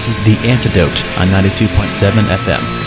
This is The Antidote on 92.7 FM.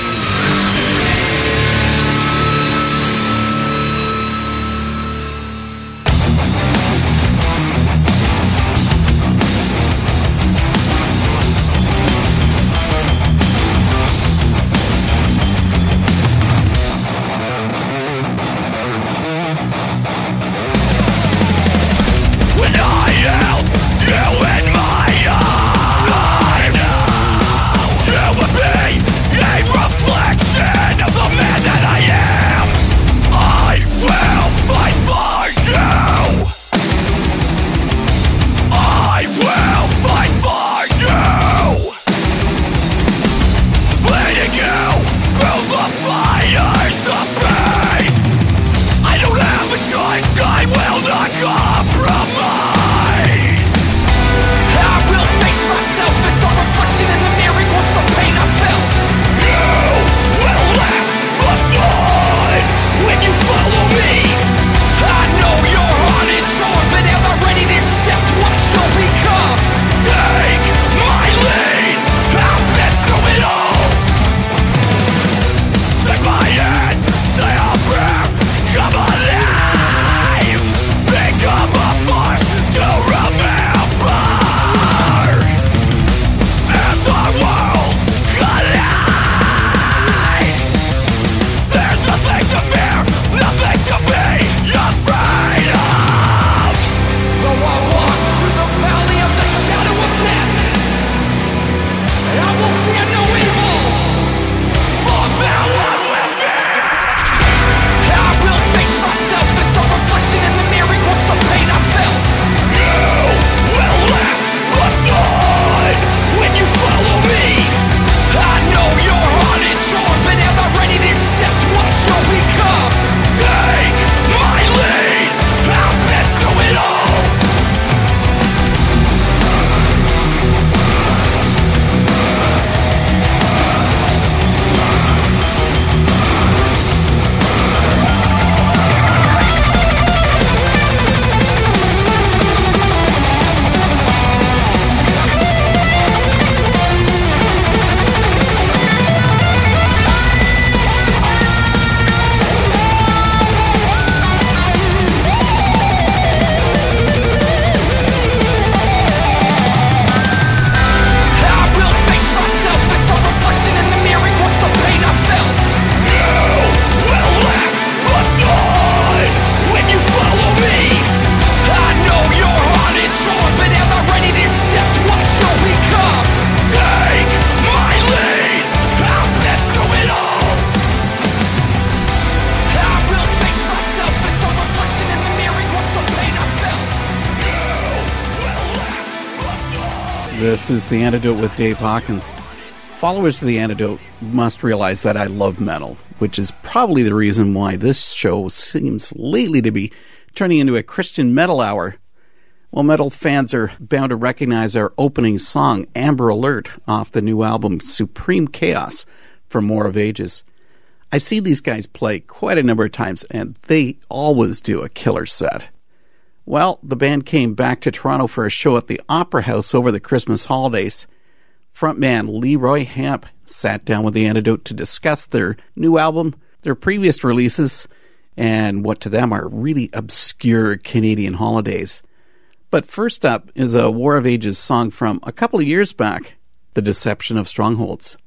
This is The Antidote with Dave Hawkins. Followers of The Antidote must realize that I love metal, which is probably the reason why this show seems lately to be turning into a Christian metal hour. Well, metal fans are bound to recognize our opening song, Amber Alert, off the new album Supreme Chaos from War of Ages. I've seen these guys play quite a number of times, and they always do a killer set. Well, the band came back to Toronto for a show at the Opera House over the Christmas holidays. Frontman Leroy Hamp sat down with the Antidote to discuss their new album, their previous releases, and what to them are really obscure Canadian holidays. But first up is a War of Ages song from a couple of years back The Deception of Strongholds.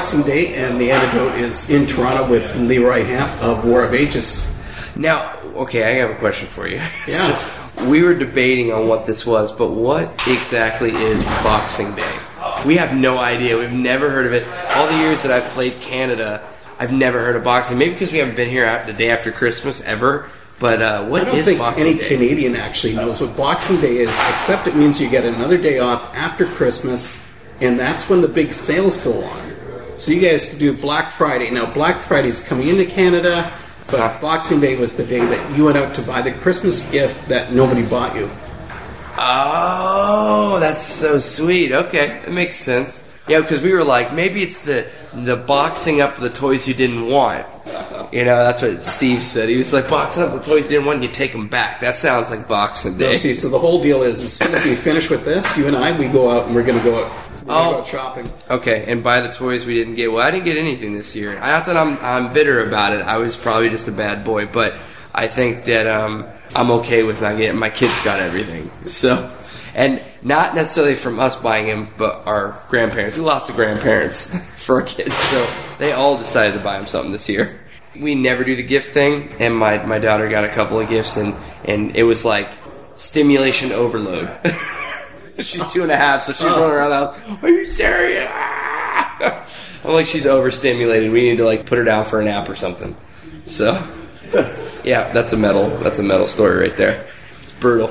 Boxing Day, and the antidote is in Toronto with Leroy Hamp of War of Ages. Now, okay, I have a question for you. Yeah. So, we were debating on what this was, but what exactly is Boxing Day? We have no idea. We've never heard of it. All the years that I've played Canada, I've never heard of boxing. Maybe because we haven't been here the day after Christmas ever. But uh, what I don't is think Boxing any Day? Canadian actually knows what Boxing Day is, except it means you get another day off after Christmas, and that's when the big sales go on. So you guys can do Black Friday. Now, Black Friday's coming into Canada, but Boxing Day was the day that you went out to buy the Christmas gift that nobody bought you. Oh, that's so sweet. Okay, it makes sense. Yeah, because we were like, maybe it's the the boxing up the toys you didn't want. You know, that's what Steve said. He was like, boxing up the toys you didn't want, you take them back. That sounds like Boxing Day. see, so the whole deal is as soon as we finish with this, you and I, we go out and we're going to go out, Oh. go out shopping. Okay, and buy the toys we didn't get. Well, I didn't get anything this year. Not that I'm I'm bitter about it. I was probably just a bad boy, but I think that um, I'm okay with not getting. My kids got everything, so and not necessarily from us buying them, but our grandparents. Lots of grandparents for our kids, so they all decided to buy them something this year. We never do the gift thing, and my my daughter got a couple of gifts, and and it was like stimulation overload. She's two and a half, so she's running around the house. Are you serious? Ah! I'm like, she's overstimulated. We need to like put her down for a nap or something. So, yeah, that's a metal. That's a metal story right there. It's brutal.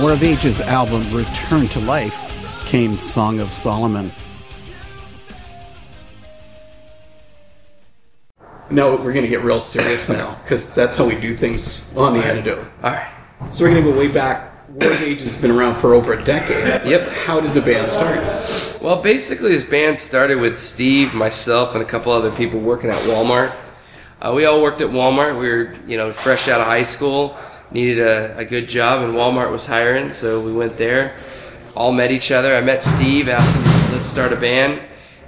War of Ages album Return to Life came Song of Solomon. No, we're going to get real serious now because that's how we do things on the antidote. All right. So we're going to go way back. War of Ages has been around for over a decade. Yep. How did the band start? Well, basically, this band started with Steve, myself, and a couple other people working at Walmart. Uh, we all worked at Walmart. We were, you know, fresh out of high school, needed a, a good job, and Walmart was hiring, so we went there. All met each other. I met Steve, asked him, let's start a band,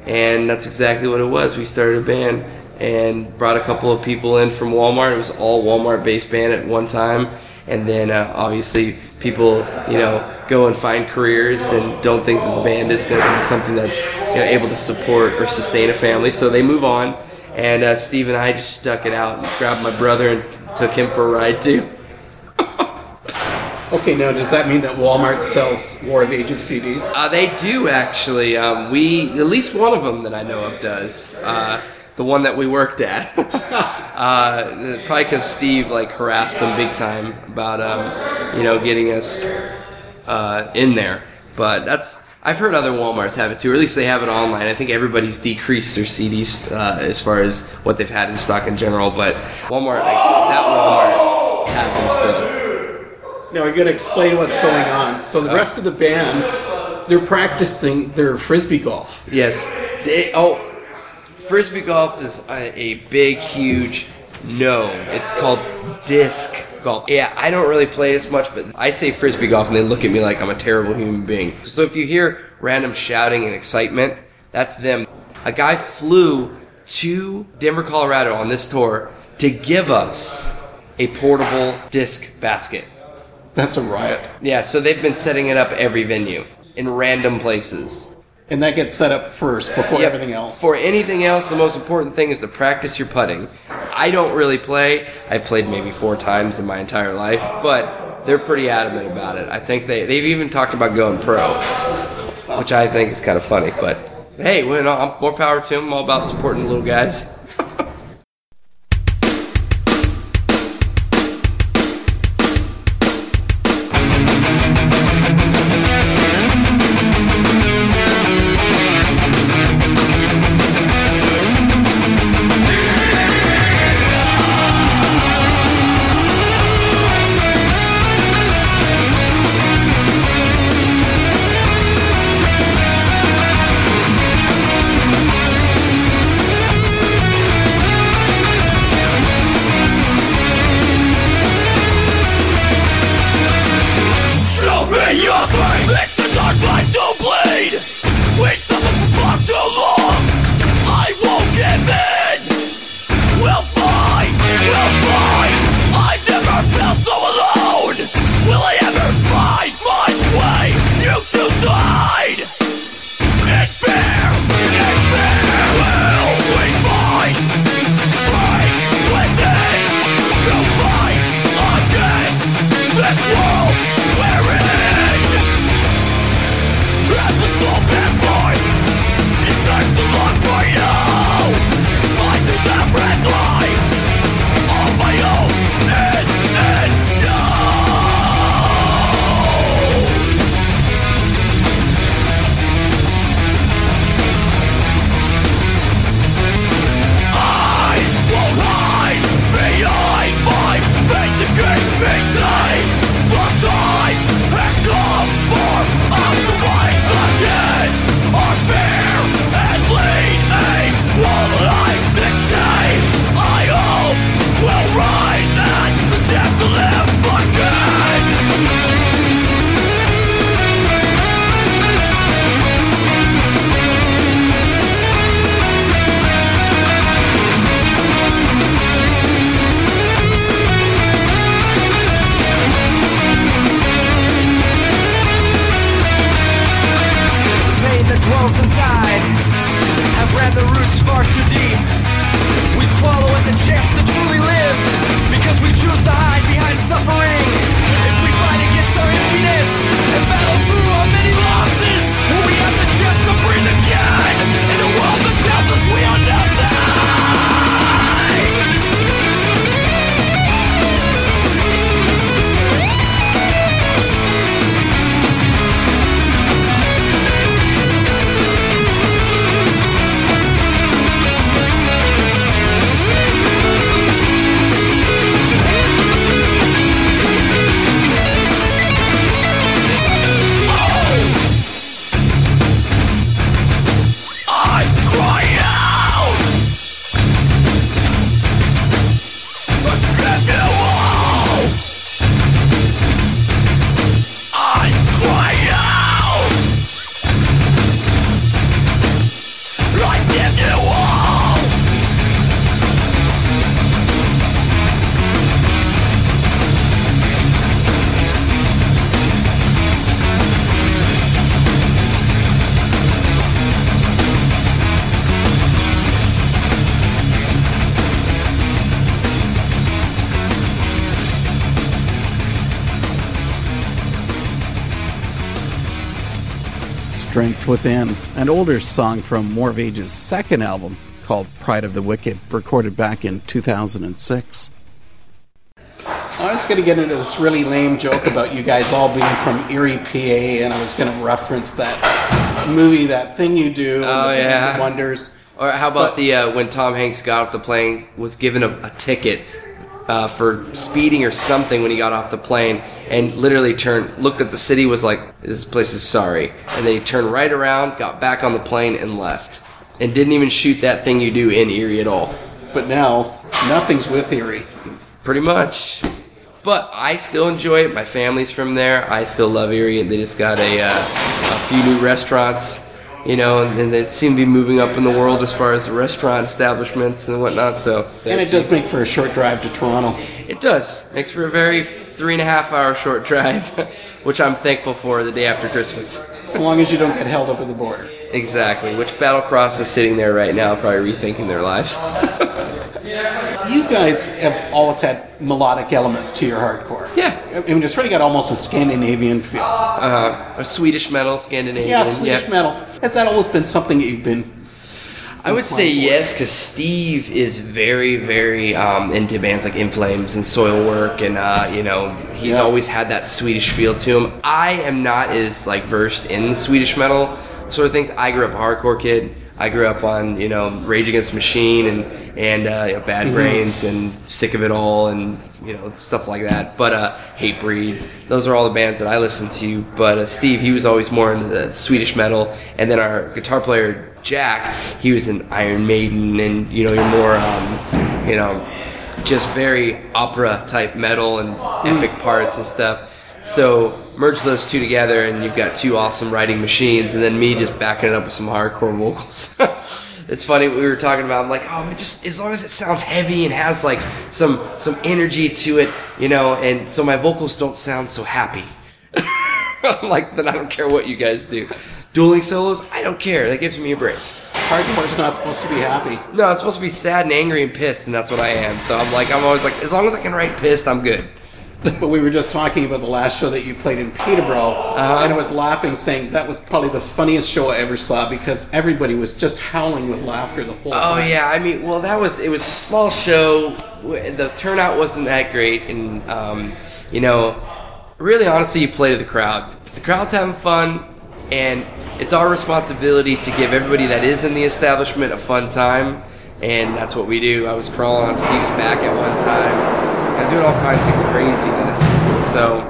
and that's exactly what it was. We started a band and brought a couple of people in from Walmart. It was all Walmart-based band at one time, and then uh, obviously people, you know, go and find careers and don't think that the band is going to be something that's you know, able to support or sustain a family, so they move on. And uh, Steve and I just stuck it out and grabbed my brother and took him for a ride too. Okay, now does that mean that Walmart sells War of Ages CDs? Uh, they do actually. Um, we at least one of them that I know of does. Uh, the one that we worked at. uh, probably because Steve like harassed them big time about um, you know getting us uh, in there. But that's I've heard other WalMarts have it too, or at least they have it online. I think everybody's decreased their CDs uh, as far as what they've had in stock in general. But Walmart, like, that Walmart has them still. Now we got to explain what's going on. So the rest of the band, they're practicing their frisbee golf. Yes. They- oh, frisbee golf is a, a big, huge no. It's called disc golf. Yeah, I don't really play as much, but I say frisbee golf, and they look at me like I'm a terrible human being. So if you hear random shouting and excitement, that's them. A guy flew to Denver, Colorado on this tour to give us a portable disc basket. That's a riot. Yeah, so they've been setting it up every venue in random places. And that gets set up first before Yep. everything else. For anything else, the most important thing is to practice your putting. I don't really play. I've played maybe four times in my entire life, but they're pretty adamant about it. I think they, they've even talked about going pro, which I think is kind of funny. But hey, no, I'm more power to them. I'm all about supporting the little guys. Within, an older song from War of Ages second album called Pride of the Wicked, recorded back in 2006. I was going to get into this really lame joke about you guys all being from Erie, PA, and I was going to reference that movie, that thing you do, and Oh, the yeah. Wonders. Or how about But- the uh, when Tom Hanks got off the plane, was given a, a ticket uh, for speeding or something when he got off the plane, and literally turned, looked at the city, was like, "This place is sorry," and then he turned right around, got back on the plane, and left, and didn't even shoot that thing you do in Erie at all. But now, nothing's with Erie. Pretty much. But I still enjoy it. My family's from there. I still love Erie, and they just got a, uh, a few new restaurants, you know, and, and they seem to be moving up in the world as far as the restaurant establishments and whatnot. So And it does make for a short drive to Toronto. It does. Makes for a very three and a half hour short drive, which I'm thankful for the day after Christmas. As long as you don't get held up at the border. Exactly. Which Battlecross is sitting there right now, probably rethinking their lives. You guys have always had melodic elements to your hardcore. Yeah. I mean, it's really got almost a Scandinavian feel. Uh, a Swedish metal, Scandinavian. Yeah, Swedish metal. Has that always been something that you've been? I would say yes, because Steve is very, very um, into bands like In Flames and Soilwork, and uh, you know he's Yeah. always had that Swedish feel to him. I am not as like versed in Swedish metal sort of things. I grew up a hardcore kid. I grew up on you know Rage Against the Machine and and uh, you know, Bad Brains and Sick of It All and you know stuff like that. But uh, Hatebreed, those are all the bands that I listen to. But uh, Steve, he was always more into the Swedish metal, and then our guitar player Jack, he was in Iron Maiden, and you know you're more um, you know just very opera type metal and epic parts and stuff. So merge those two together, and you've got two awesome writing machines, and then me just backing it up with some hardcore vocals. it's funny we were talking about. I'm like, oh, man, just as long as it sounds heavy and has like some some energy to it, you know, and so my vocals don't sound so happy. I'm like, then I don't care what you guys do. Dueling solos, I don't care. That gives me a break. Hardcore's not supposed to be happy. No, it's supposed to be sad and angry and pissed, and that's what I am. So I'm like, I'm always like, as long as I can write pissed, I'm good. But we were just talking about the last show that you played in Peterborough, Uh-huh. and I was laughing, saying that was probably the funniest show I ever saw because everybody was just howling with laughter the whole time. Oh time. yeah, I mean, well, that was it was a small show. The turnout wasn't that great, and um, you know, really, honestly, you play to the crowd. If the crowd's having fun, and it's our responsibility to give everybody that is in the establishment a fun time, and that's what we do. I was crawling on Steve's back at one time. Doing all kinds of craziness. So,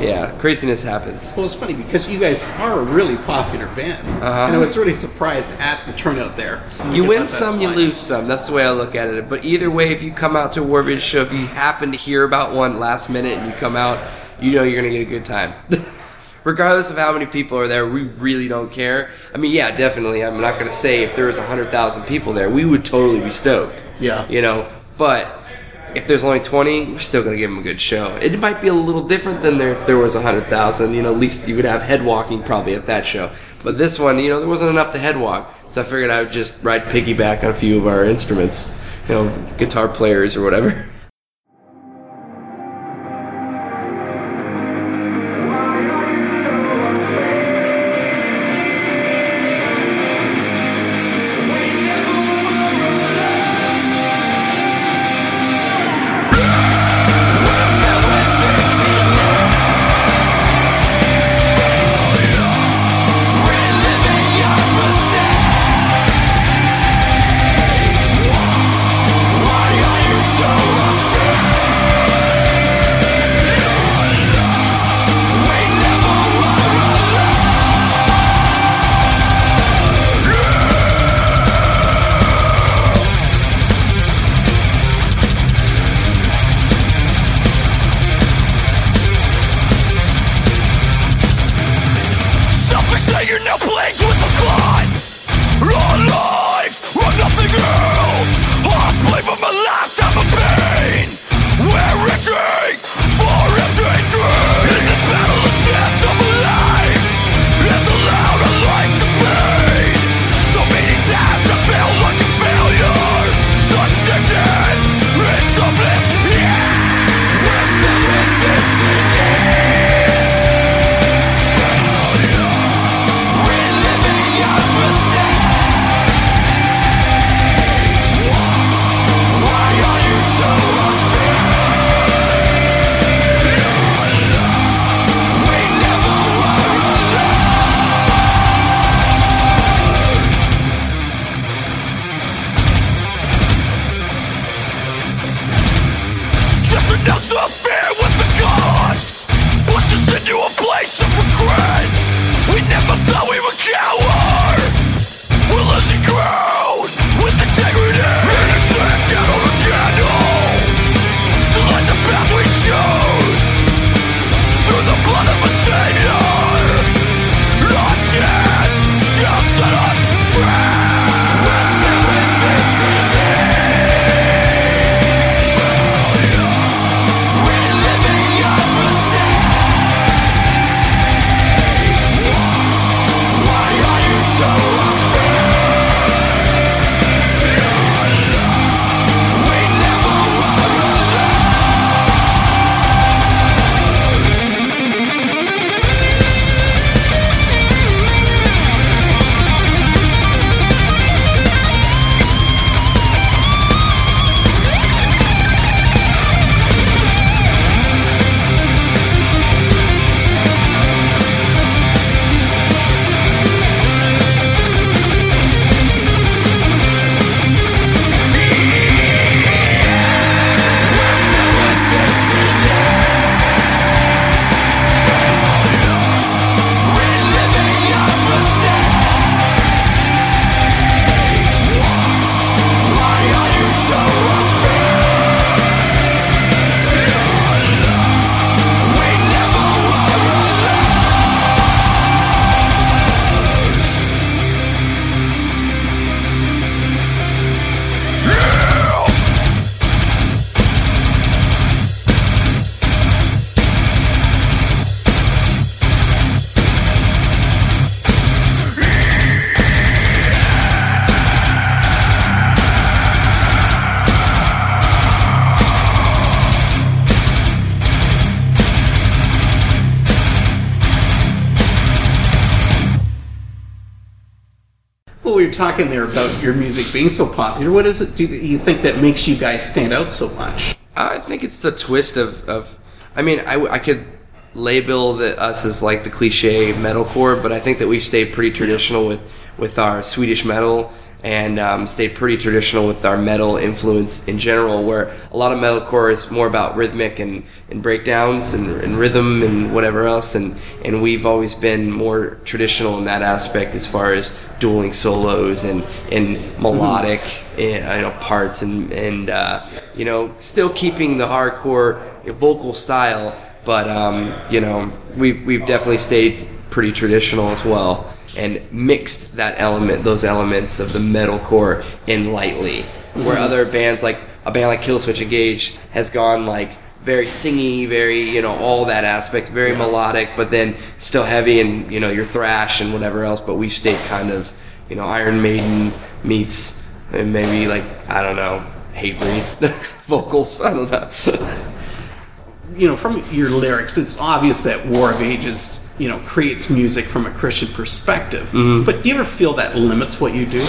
yeah, craziness happens. Well, it's funny because you guys are a really popular band, uh-huh. and I was really surprised at the turnout there. You win some, you lose some. That's the way I look at it. But either way, if you come out to a War Video show, if you happen to hear about one last minute and you come out, you know you're going to get a good time. Regardless of how many people are there, we really don't care. I mean, yeah, definitely. I'm not going to say if there was 100,000 people there, we would totally be stoked. Yeah. You know, but if there's only 20, we're still going to give them a good show. It might be a little different than there if there was 100,000. You know, at least you would have head walking probably at that show. But this one, you know, there wasn't enough to head walk. So I figured I would just ride piggyback on a few of our instruments, you know, guitar players or whatever. there about your music being so popular, what is it do you think that makes you guys stand out so much? I think it's the twist of, of I mean, I, I could label us as like the cliche metalcore, but I think that we've stayed pretty traditional with, with our Swedish metal and um, stayed pretty traditional with our metal influence in general, where a lot of metalcore is more about rhythmic and, and breakdowns and, and rhythm and whatever else, and, and we've always been more traditional in that aspect as far as dueling solos and, and melodic eh, you know, parts and, and uh, you know, still keeping the hardcore vocal style, but um, you know, we've, we've definitely stayed pretty traditional as well and mixed that element, those elements of the metalcore in lightly. Where mm-hmm. other bands like a band like Killswitch Engage has gone like very singy, very you know all that aspects, very melodic, but then still heavy and you know your thrash and whatever else. But we've stayed kind of you know Iron Maiden meets and maybe like I don't know Hatebreed vocals. I don't know. you know, from your lyrics, it's obvious that War of Ages, you know, creates music from a Christian perspective. Mm-hmm. But do you ever feel that limits what you do?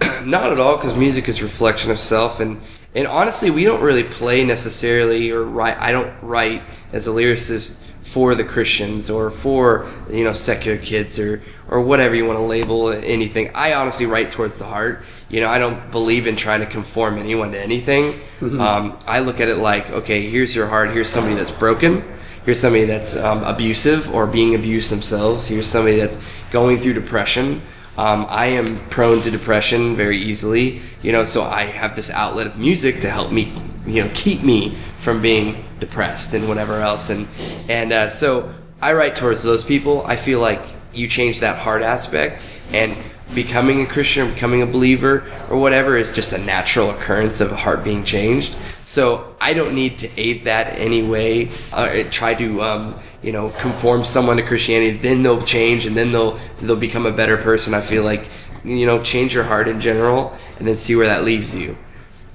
Not at all, because music is reflection of self, and and honestly, we don't really play necessarily or write. I don't write as a lyricist for the Christians or for you know secular kids or or whatever you want to label anything. I honestly write towards the heart. You know, I don't believe in trying to conform anyone to anything. Um, I look at it like, okay, here's your heart. Here's somebody that's broken. Here's somebody that's um, abusive or being abused themselves. Here's somebody that's going through depression. Um, I am prone to depression very easily, you know, so I have this outlet of music to help me, you know, keep me from being depressed and whatever else. And and uh, so I write towards those people. I feel like you change that heart aspect, and becoming a Christian, or becoming a believer, or whatever is just a natural occurrence of a heart being changed. So I don't need to aid that in any way. Uh, try to, um, you know, conform someone to Christianity. Then they'll change, and then they'll they'll become a better person. I feel like, you know, change your heart in general, and then see where that leaves you.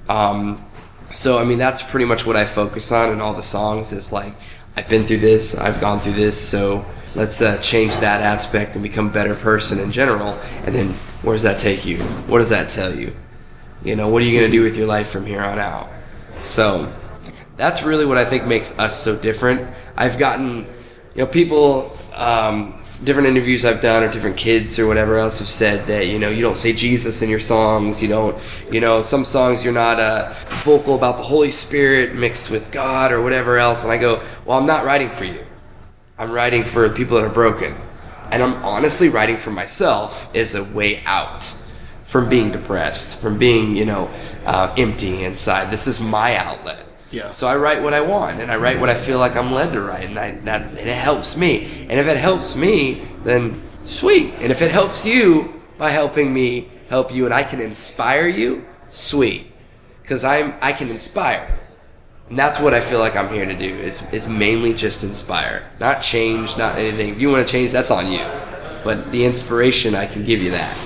Um, so I mean, that's pretty much what I focus on in all the songs. Is like I've been through this, I've gone through this, so let's uh, change that aspect and become a better person in general. And then where does that take you? What does that tell you? You know, what are you going to do with your life from here on out? So that's really what I think makes us so different. I've gotten, you know, people, um, different interviews I've done or different kids or whatever else have said that, you know, you don't say Jesus in your songs. You don't, you know, some songs you're not uh, vocal about the Holy Spirit mixed with God or whatever else. And I go, well, I'm not writing for you. I'm writing for people that are broken. And I'm honestly writing for myself as a way out from being depressed, from being, you know, uh, empty inside. This is my outlet. Yeah. So I write what I want, and I write what I feel like I'm led to write, and I, that and it helps me. And if it helps me, then sweet. And if it helps you by helping me help you, and I can inspire you, sweet. Because I'm I can inspire. And that's what I feel like I'm here to do is, is mainly just inspire. Not change, not anything. If you want to change, that's on you. But the inspiration, I can give you that.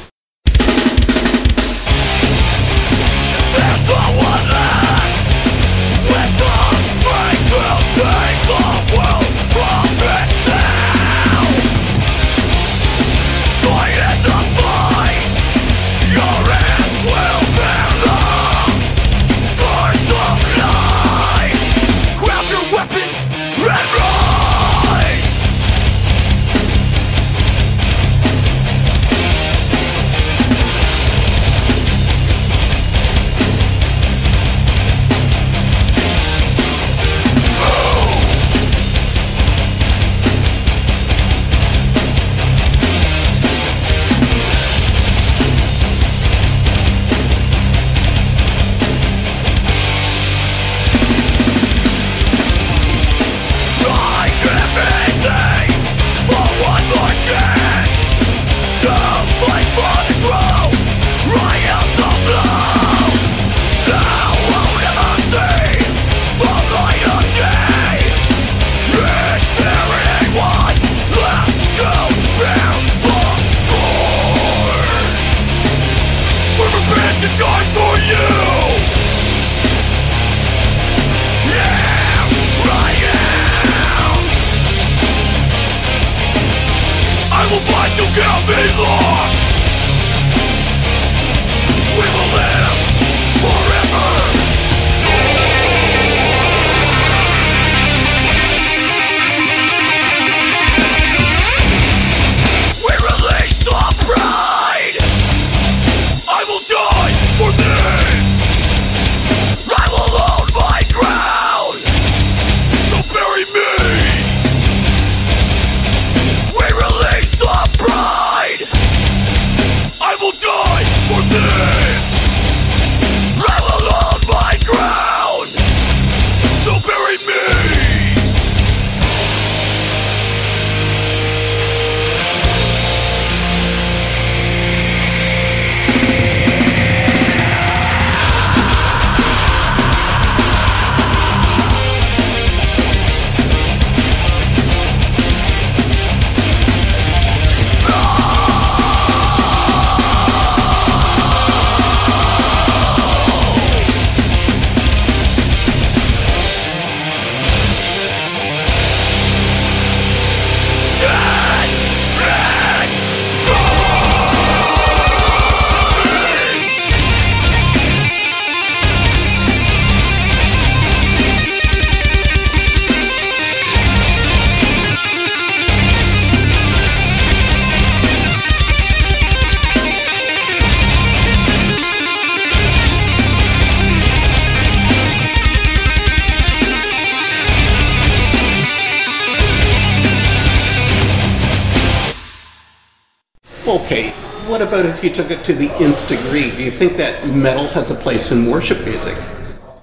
If you took it to the nth degree? Do you think that metal has a place in worship music?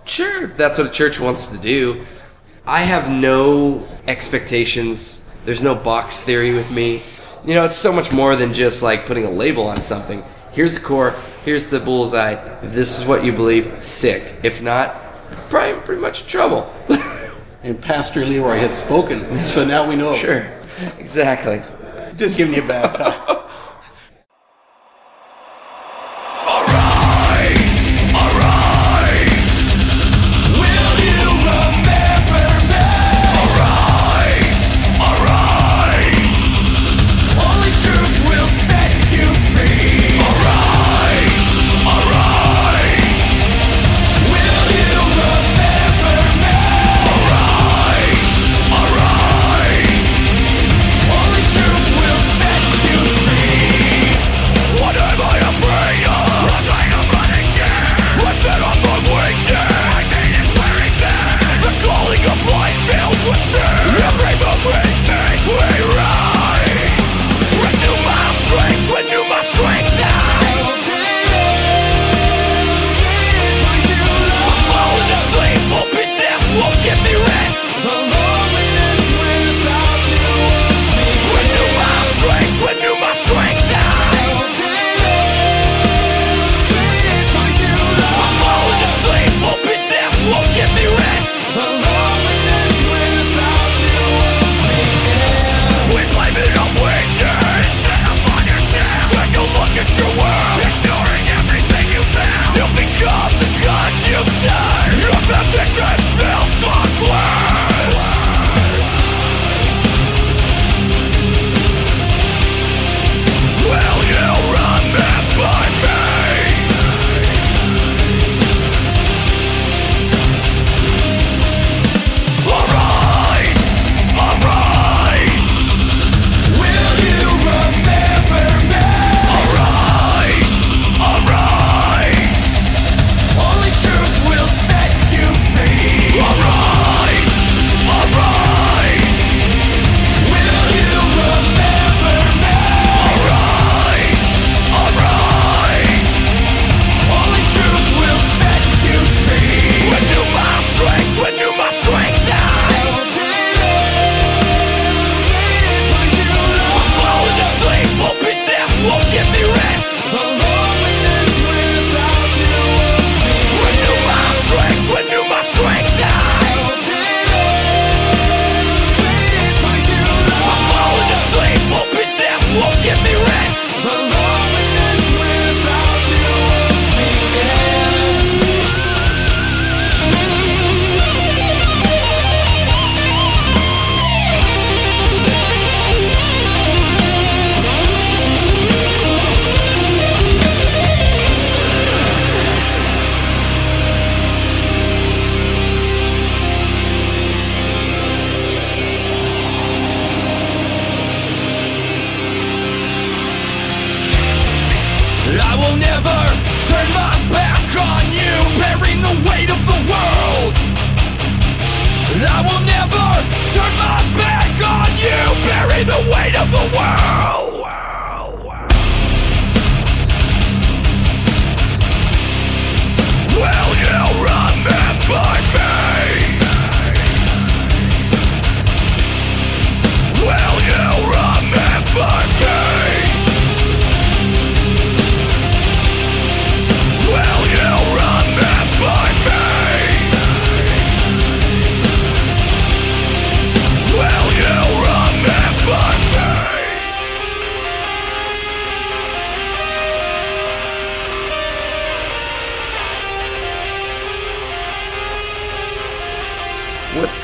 Sure, if that's what a church wants to do. I have no expectations. There's no box theory with me. You know, it's so much more than just like putting a label on something. Here's the core, here's the bullseye. If this is what you believe, sick. If not, probably pretty much trouble. And Pastor Leroy has spoken, so now we know. sure, exactly. Just giving you a bad time.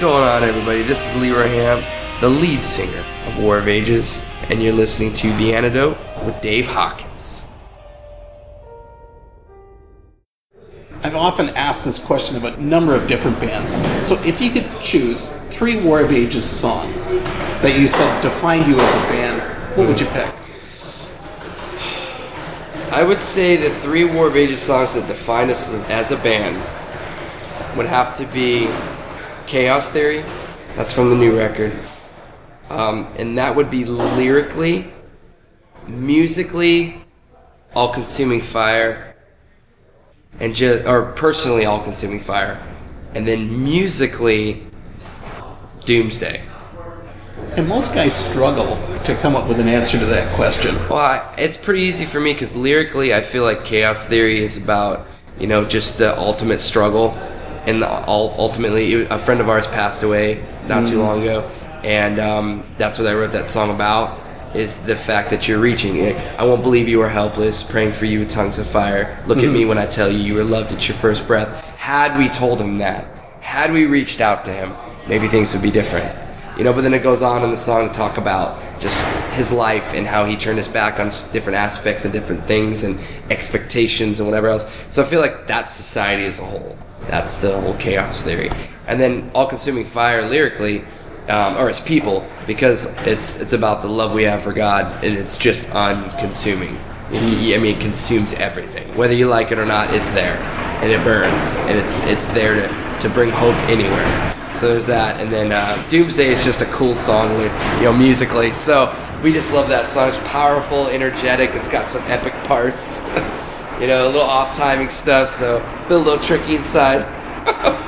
going on, everybody? This is Leroy Hamp, the lead singer of War of Ages, and you're listening to The Antidote with Dave Hawkins. I've often asked this question of a number of different bands. So if you could choose three War of Ages songs that you said defined you as a band, what would you pick? I would say the three War of Ages songs that define us as a band would have to be Chaos Theory. That's from the new record. Um, and that would be lyrically musically, all consuming fire, and just or personally all consuming fire, and then musically, Doomsday. And most guys struggle to come up with an answer to that question. Well, I, it's pretty easy for me because lyrically, I feel like Chaos Theory is about you know just the ultimate struggle, and ultimately, a friend of ours passed away not too long ago, and um, that's what I wrote that song about. Is the fact that you're reaching it. I won't believe you are helpless, praying for you with tongues of fire. Look at me when I tell you you were loved at your first breath. Had we told him that, had we reached out to him, maybe things would be different. You know, but then it goes on in the song to talk about just his life and how he turned his back on different aspects and different things and expectations and whatever else. So I feel like that's society as a whole. That's the whole chaos theory. And then all consuming fire lyrically, um, or as people, because it's it's about the love we have for God and it's just unconsuming. It, I mean, it consumes everything. Whether you like it or not, it's there, and it burns, and it's it's there to, to bring hope anywhere. So there's that, and then uh, Doomsday is just a cool song, you know, musically. So we just love that song. It's powerful, energetic. It's got some epic parts, you know, a little off timing stuff. So a little tricky inside.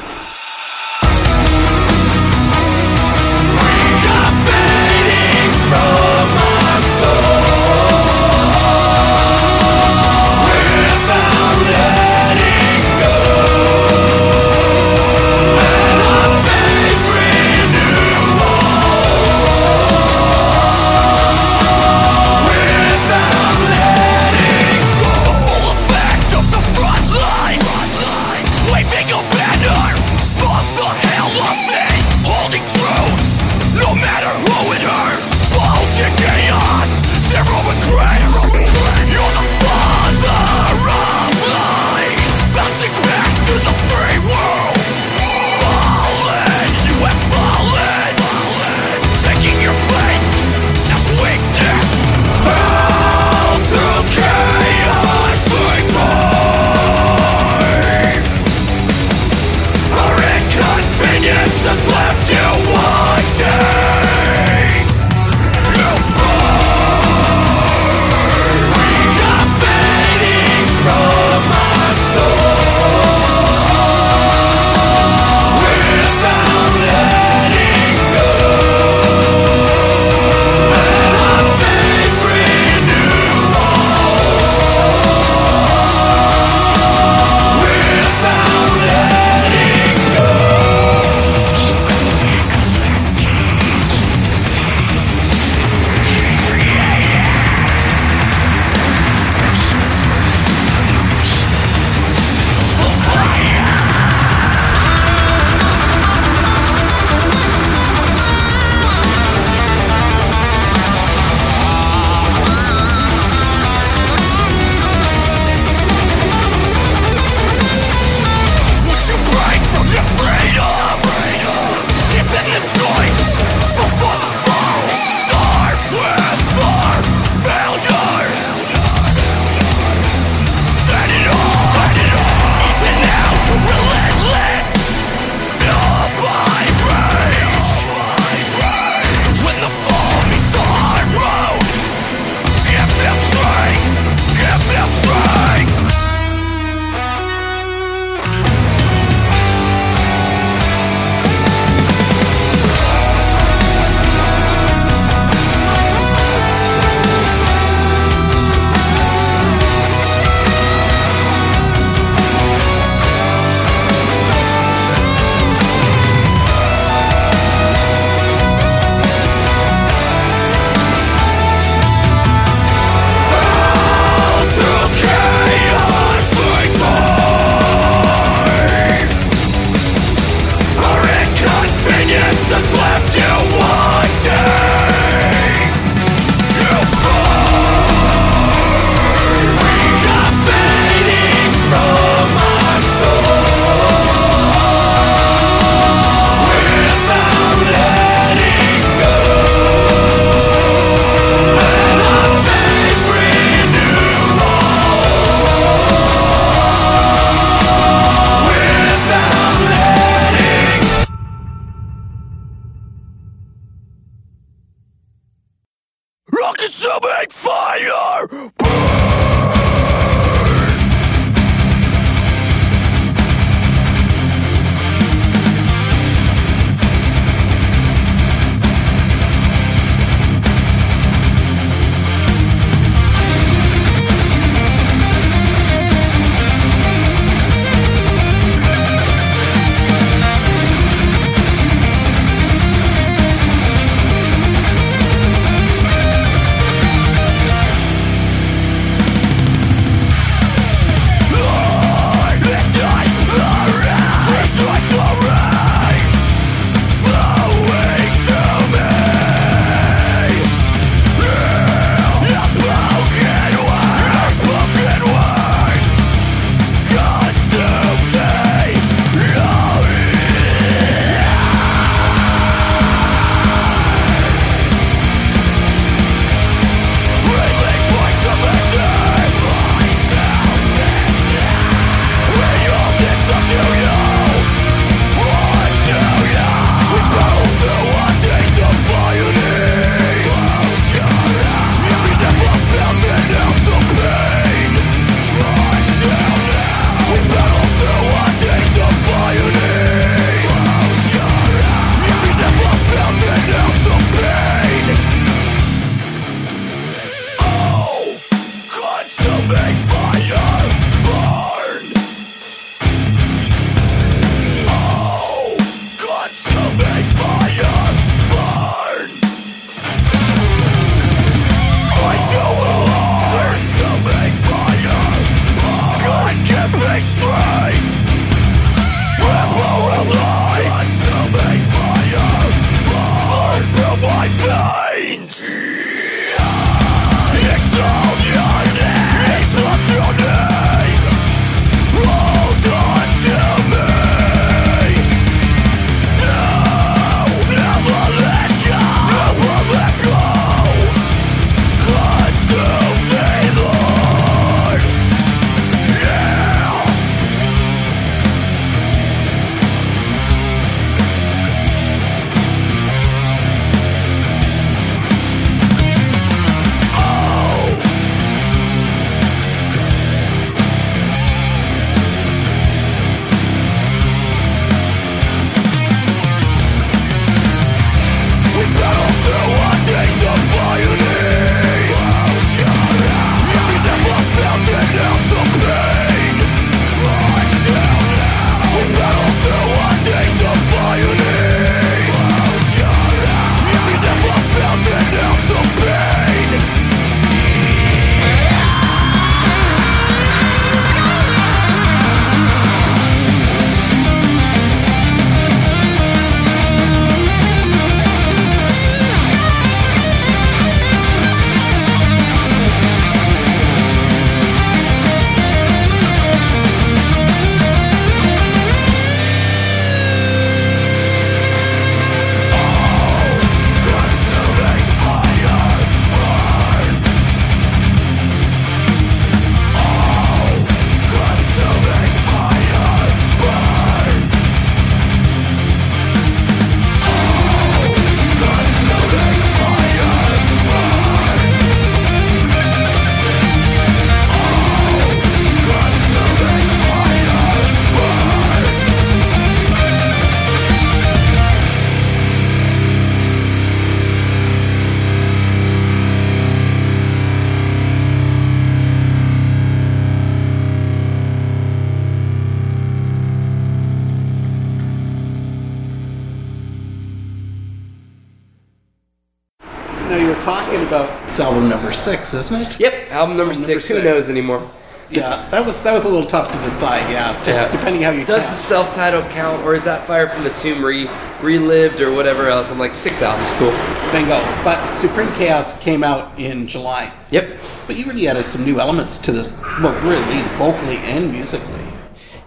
six, isn't it? Yep, album number six. Who six. knows anymore? Yeah, that was that was a little tough to decide. Yeah, just Yeah. depending how you Does count. the self-titled count, or is that Fire from the Tomb re relived, or whatever else? I'm like six albums, cool. bingo. But Supreme Chaos came out in July. Yep. But you really added some new elements to this. Well, really, vocally and musically.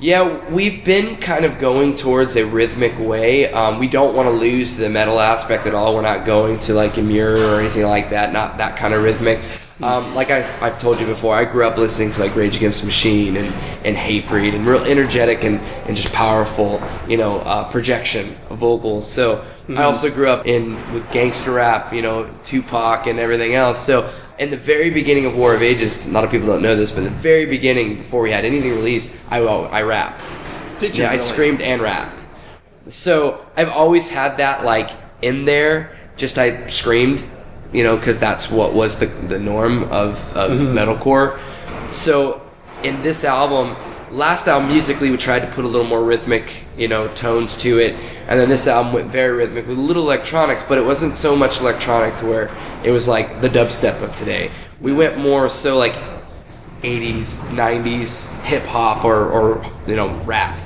Yeah, we've been kind of going towards a rhythmic way. Um, we don't want to lose the metal aspect at all. We're not going to like Emmure or anything like that. Not that kind of rhythmic. Um, like I, have told you before, I grew up listening to like Rage Against the Machine and, and Hatebreed and real energetic and, and just powerful, you know, uh, projection of vocals. So I also grew up in with gangster rap, you know, Tupac and everything else. So in the very beginning of War of Ages, a lot of people don't know this, but in the very beginning, before we had anything released, I uh, I rapped. Did you Yeah, I screamed and rapped. So I've always had that like in there. Just I screamed, you know, because that's what was the the norm of, of mm-hmm. metalcore. So in this album, last album musically, we tried to put a little more rhythmic, you know, tones to it, and then this album went very rhythmic with little electronics, but it wasn't so much electronic to where it was like the dubstep of today. We went more so like 80s, 90s hip hop or, or you know rap.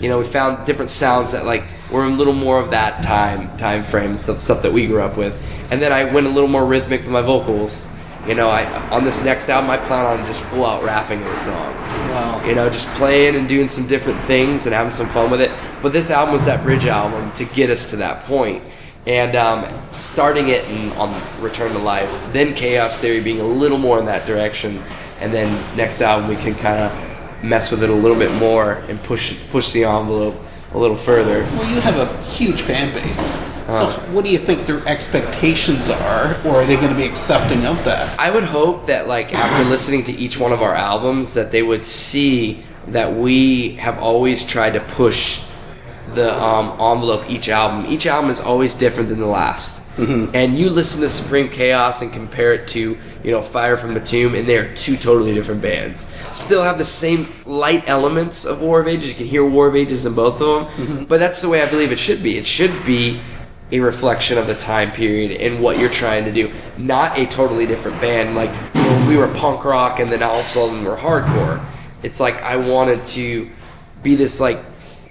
You know, we found different sounds that like were a little more of that time time frame stuff stuff that we grew up with. And then I went a little more rhythmic with my vocals. You know, I on this next album I plan on just full out rapping in the song. Wow. You know, just playing and doing some different things and having some fun with it. But this album was that bridge album to get us to that point. And um, starting it in, on Return to Life, then Chaos Theory being a little more in that direction, and then next album we can kind of mess with it a little bit more and push push the envelope a little further. Well, you have a huge fan base. So, what do you think their expectations are, or are they going to be accepting of that? I would hope that like after listening to each one of our albums that they would see that we have always tried to push the um, envelope each album. Each album is always different than the last. And you listen to Supreme Chaos and compare it to, you know, Fire from the Tomb, and they're two totally different bands. Still have the same light elements of War of Ages. You can hear War of Ages in both of them, but that's the way I believe it should be. It should be a reflection of the time period and what you're trying to do, not a totally different band. Like we were punk rock, and then all of a sudden we're hardcore. It's like I wanted to be this like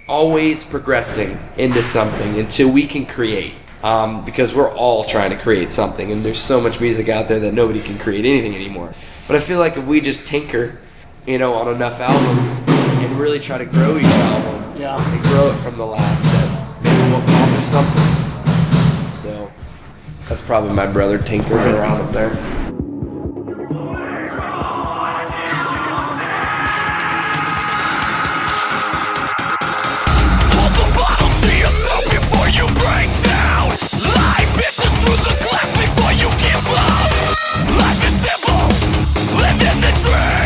always progressing into something until we can create. Um, because we're all trying to create something, and there's so much music out there that nobody can create anything anymore. But I feel like if we just tinker, you know, on enough albums and really try to grow each album, Yeah. and grow it from the last, that maybe we'll accomplish something. So that's probably my brother tinkering around up there. Life is simple, live in the dream.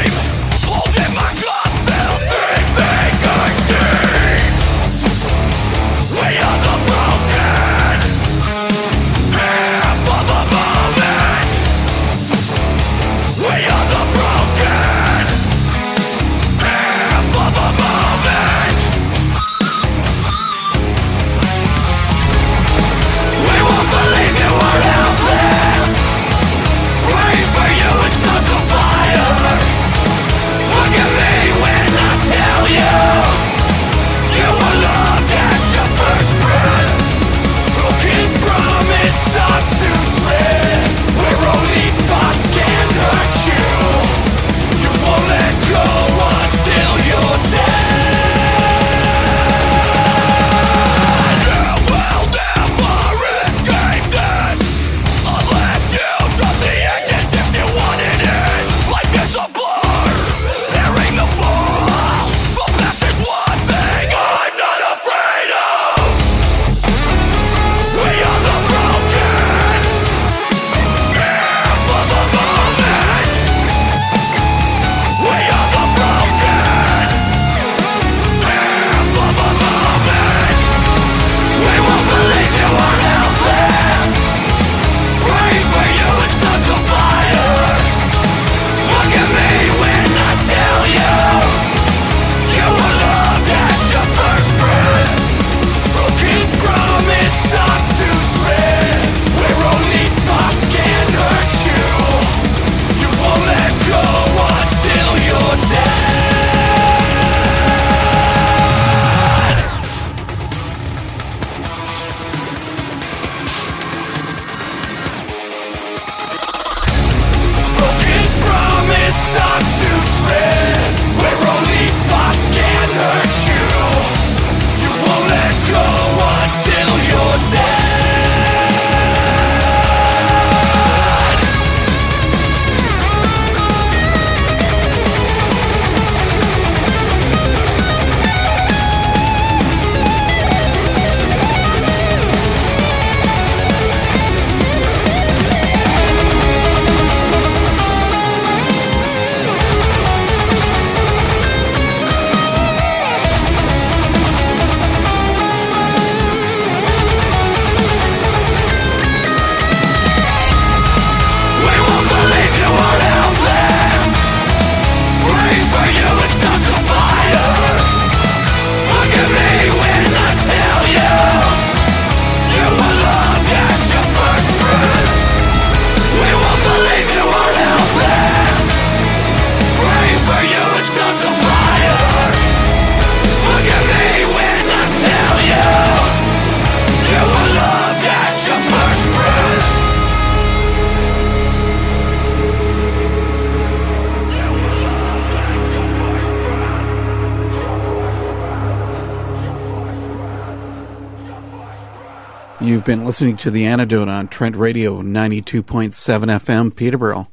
Been listening to The Antidote on Trent Radio 92.7 FM, Peterborough.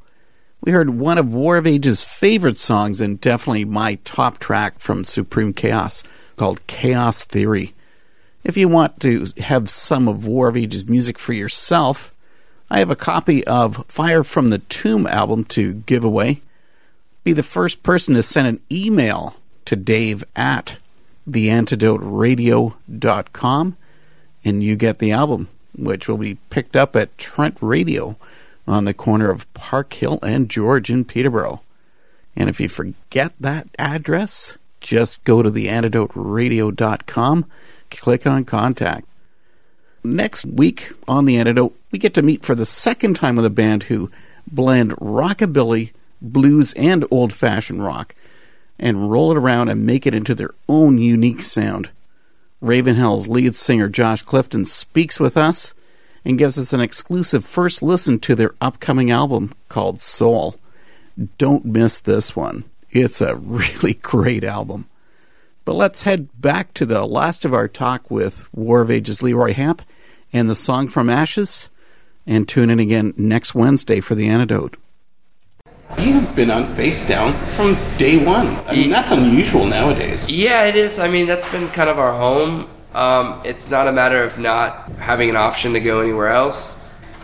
We heard one of War of Ages' favorite songs and definitely my top track from Supreme Chaos called Chaos Theory. If you want to have some of War of Ages music for yourself, I have a copy of Fire from the Tomb album to give away. Be the first person to send an email to Dave at theantidoteradio.com and you get the album, which will be picked up at Trent Radio on the corner of Park Hill and George in Peterborough. And if you forget that address, just go to theantidoteradio.com, click on contact. Next week on The Antidote, we get to meet for the second time with a band who blend rockabilly, blues, and old fashioned rock and roll it around and make it into their own unique sound. Ravenhell's lead singer Josh Clifton speaks with us and gives us an exclusive first listen to their upcoming album called Soul. Don't miss this one. It's a really great album. But let's head back to the last of our talk with War of Ages Leroy Hamp and the song from Ashes, and tune in again next Wednesday for the antidote. You've been on Facedown from day one. I mean, that's unusual nowadays. Yeah, it is. I mean, that's been kind of our home. Um, it's not a matter of not having an option to go anywhere else.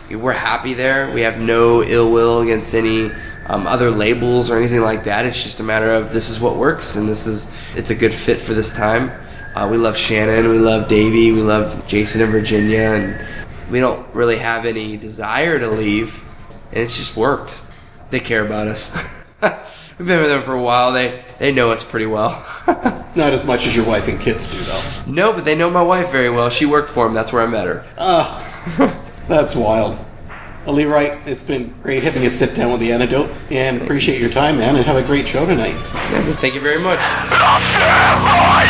We're happy there. We have no ill will against any um, other labels or anything like that. It's just a matter of this is what works, and this is it's a good fit for this time. Uh, we love Shannon, we love Davey, we love Jason and Virginia, and we don't really have any desire to leave. And it's just worked. They care about us. We've been with them for a while. They they know us pretty well. Not as much as your wife and kids do, though. no, but they know my wife very well. She worked for him. That's where I met her. Ah, that's wild. Well, Leroy, it's been great having you sit down with the antidote, and appreciate your time, man, and have a great show tonight. Thank you very much. Lost in my